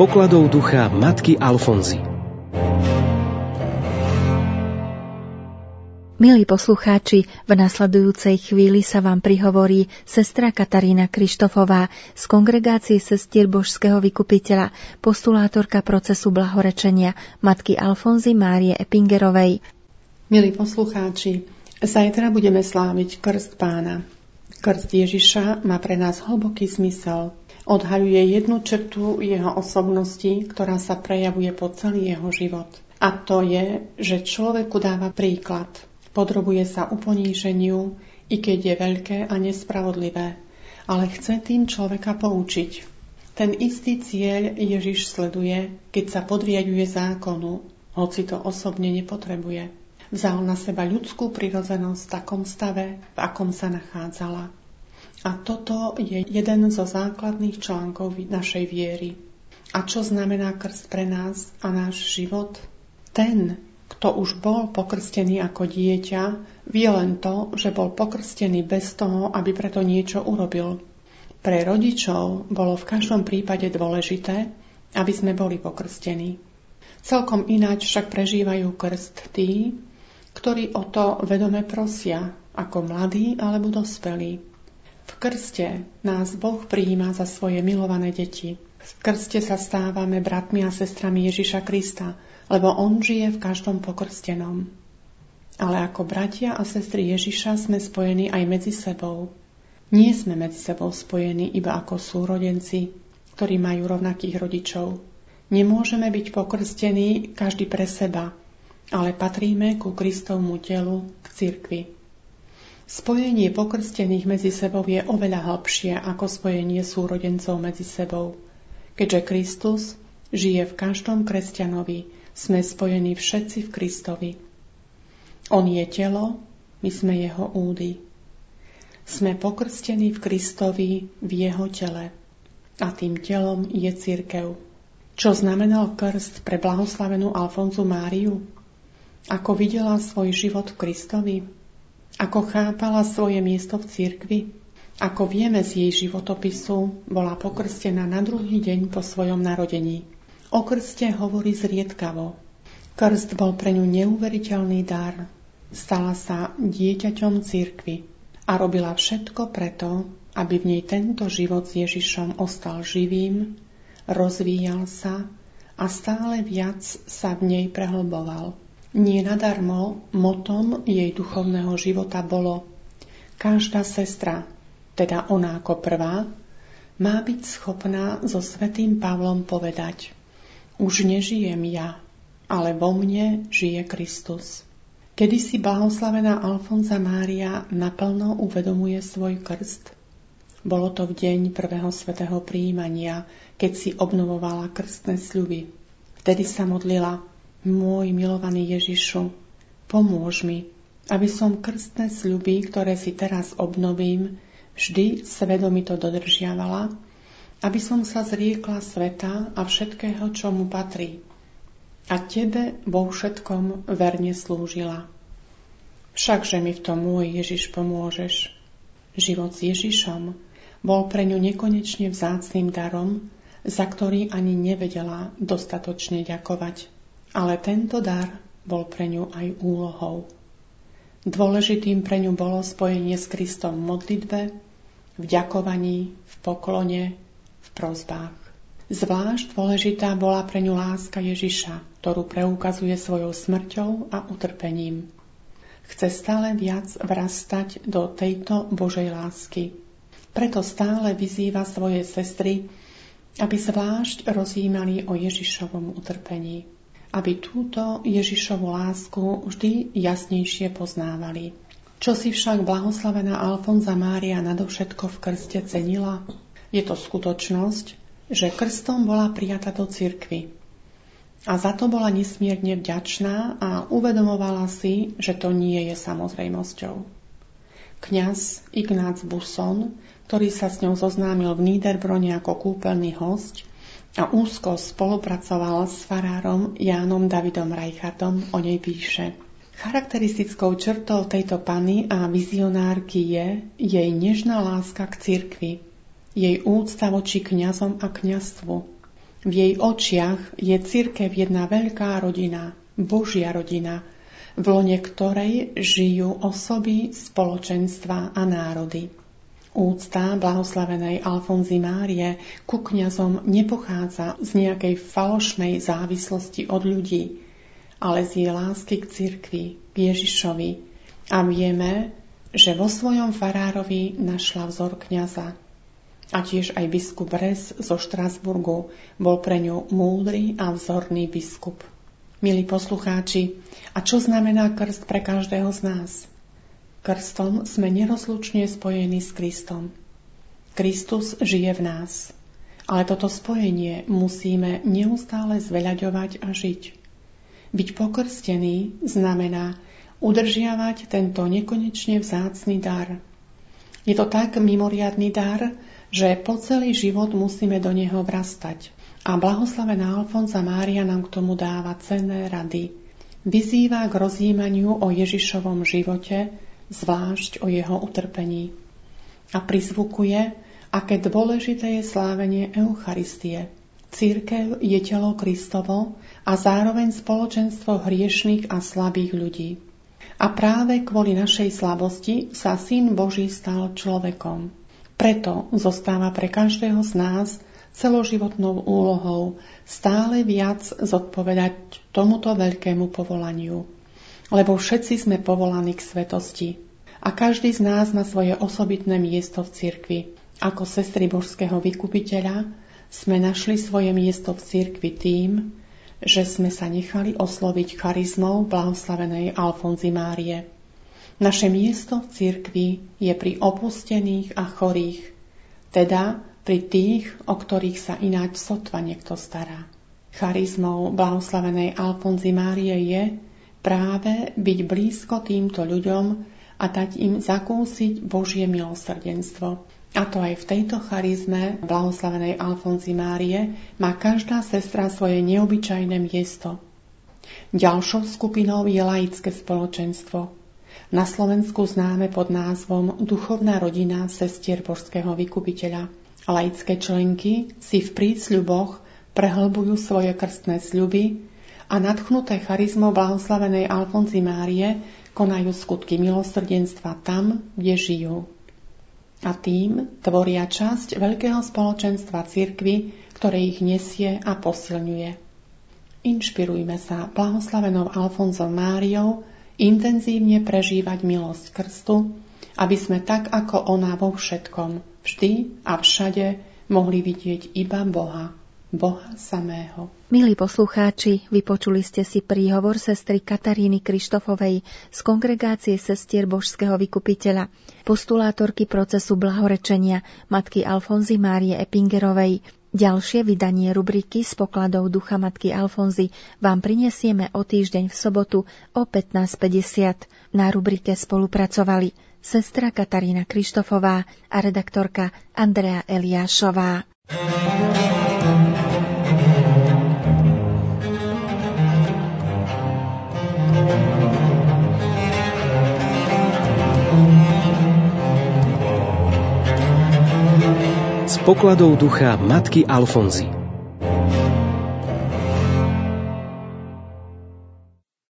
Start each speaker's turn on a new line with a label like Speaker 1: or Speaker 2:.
Speaker 1: pokladov ducha matky Alfonzy.
Speaker 2: Milí poslucháči, v nasledujúcej chvíli sa vám prihovorí sestra Katarína Krištofová z kongregácie sestier Božského vykupiteľa, postulátorka procesu blahorečenia matky Alfonzy Márie Epingerovej.
Speaker 3: Milí poslucháči, zajtra budeme sláviť krst pána. Krst Ježiša má pre nás hlboký zmysel odhaľuje jednu črtu jeho osobnosti, ktorá sa prejavuje po celý jeho život. A to je, že človeku dáva príklad. Podrobuje sa uponíženiu, i keď je veľké a nespravodlivé, ale chce tým človeka poučiť. Ten istý cieľ Ježiš sleduje, keď sa podriaduje zákonu, hoci to osobne nepotrebuje. Vzal na seba ľudskú prirodzenosť v takom stave, v akom sa nachádzala. A toto je jeden zo základných článkov našej viery. A čo znamená krst pre nás a náš život? Ten, kto už bol pokrstený ako dieťa, vie len to, že bol pokrstený bez toho, aby preto niečo urobil. Pre rodičov bolo v každom prípade dôležité, aby sme boli pokrstení. Celkom ináč však prežívajú krst tí, ktorí o to vedome prosia, ako mladí alebo dospelí. V krste nás Boh prijíma za svoje milované deti. V krste sa stávame bratmi a sestrami Ježiša Krista, lebo On žije v každom pokrstenom. Ale ako bratia a sestry Ježiša sme spojení aj medzi sebou. Nie sme medzi sebou spojení iba ako súrodenci, ktorí majú rovnakých rodičov. Nemôžeme byť pokrstení každý pre seba, ale patríme ku Kristovmu telu, k cirkvi. Spojenie pokrstených medzi sebou je oveľa hlbšie ako spojenie súrodencov medzi sebou. Keďže Kristus žije v každom kresťanovi, sme spojení všetci v Kristovi. On je telo, my sme jeho údy. Sme pokrstení v Kristovi v jeho tele. A tým telom je církev. Čo znamenal krst pre blahoslavenú Alfonzu Máriu? Ako videla svoj život v Kristovi? Ako chápala svoje miesto v cirkvi? Ako vieme z jej životopisu, bola pokrstená na druhý deň po svojom narodení. O krste hovorí zriedkavo. Krst bol pre ňu neuveriteľný dar. Stala sa dieťaťom cirkvy a robila všetko preto, aby v nej tento život s Ježišom ostal živým, rozvíjal sa a stále viac sa v nej prehlboval. Nie nadarmo motom jej duchovného života bolo každá sestra, teda ona ako prvá, má byť schopná so svetým Pavlom povedať Už nežijem ja, ale vo mne žije Kristus. Kedy si blahoslavená Alfonza Mária naplno uvedomuje svoj krst? Bolo to v deň prvého svetého príjmania, keď si obnovovala krstné sľuby. Vtedy sa modlila môj milovaný Ježišu, pomôž mi, aby som krstné sľuby, ktoré si teraz obnovím, vždy svedomito dodržiavala, aby som sa zriekla sveta a všetkého, čo mu patrí. A Tebe vo všetkom verne slúžila. Všakže mi v tom môj Ježiš pomôžeš. Život s Ježišom bol pre ňu nekonečne vzácným darom, za ktorý ani nevedela dostatočne ďakovať. Ale tento dar bol pre ňu aj úlohou. Dôležitým pre ňu bolo spojenie s Kristom v modlitbe, v ďakovaní, v poklone, v prozbách. Zvlášť dôležitá bola pre ňu láska Ježiša, ktorú preukazuje svojou smrťou a utrpením. Chce stále viac vrastať do tejto Božej lásky. Preto stále vyzýva svoje sestry, aby zvlášť rozjímali o Ježišovom utrpení aby túto Ježišovu lásku vždy jasnejšie poznávali. Čo si však blahoslavená Alfonza Mária nadovšetko v krste cenila? Je to skutočnosť, že krstom bola prijata do cirkvy. A za to bola nesmierne vďačná a uvedomovala si, že to nie je samozrejmosťou. Kňaz Ignác Buson, ktorý sa s ňou zoznámil v Niederbrone ako kúpeľný host, a úzko spolupracoval s farárom Jánom Davidom Reichartom, o nej píše. Charakteristickou črtou tejto pany a vizionárky je jej nežná láska k cirkvi, jej úcta voči kňazom a kňastvu. V jej očiach je cirkev jedna veľká rodina, Božia rodina, v lone ktorej žijú osoby, spoločenstva a národy. Úcta blahoslavenej Alfonzy Márie ku kňazom nepochádza z nejakej falošnej závislosti od ľudí, ale z jej lásky k cirkvi, k Ježišovi. A vieme, že vo svojom farárovi našla vzor kňaza. A tiež aj biskup Res zo Štrasburgu bol pre ňu múdry a vzorný biskup. Milí poslucháči, a čo znamená krst pre každého z nás? Krstom sme nerozlučne spojení s Kristom. Kristus žije v nás. Ale toto spojenie musíme neustále zveľaďovať a žiť. Byť pokrstený znamená udržiavať tento nekonečne vzácný dar. Je to tak mimoriadný dar, že po celý život musíme do neho vrastať. A blahoslavená Alfonza Mária nám k tomu dáva cenné rady. Vyzýva k rozjímaniu o Ježišovom živote, zvlášť o jeho utrpení. A prizvukuje, aké dôležité je slávenie Eucharistie. Církev je telo Kristovo a zároveň spoločenstvo hriešných a slabých ľudí. A práve kvôli našej slabosti sa Syn Boží stal človekom. Preto zostáva pre každého z nás celoživotnou úlohou stále viac zodpovedať tomuto veľkému povolaniu lebo všetci sme povolaní k svetosti. A každý z nás má svoje osobitné miesto v cirkvi. Ako sestry božského vykupiteľa sme našli svoje miesto v cirkvi tým, že sme sa nechali osloviť charizmou blahoslavenej Alfonzy Márie. Naše miesto v cirkvi je pri opustených a chorých, teda pri tých, o ktorých sa ináč sotva niekto stará. Charizmou blahoslavenej Alfonzy Márie je, práve byť blízko týmto ľuďom a dať im zakúsiť Božie milosrdenstvo. A to aj v tejto charizme blahoslavenej Alfonzy Márie má každá sestra svoje neobyčajné miesto. Ďalšou skupinou je laické spoločenstvo. Na Slovensku známe pod názvom Duchovná rodina sestier Božského vykupiteľa. Laické členky si v prísľuboch prehlbujú svoje krstné sľuby a nadchnuté charizmou blahoslavenej Alfonzy Márie konajú skutky milosrdenstva tam, kde žijú. A tým tvoria časť veľkého spoločenstva cirkvy, ktoré ich nesie a posilňuje. Inšpirujme sa blahoslavenou Alfonzou Máriou intenzívne prežívať milosť krstu, aby sme tak ako ona vo všetkom, vždy a všade mohli vidieť iba Boha. Boha samého.
Speaker 2: Milí poslucháči, vypočuli ste si príhovor sestry Kataríny Krištofovej z kongregácie sestier Božského vykupiteľa, postulátorky procesu blahorečenia matky Alfonzy Márie Epingerovej. Ďalšie vydanie rubriky z pokladov ducha matky Alfonzy vám prinesieme o týždeň v sobotu o 15.50. Na rubrike spolupracovali sestra Katarína Krištofová a redaktorka Andrea Eliášová.
Speaker 1: Z pokladov ducha matky Alfonzy.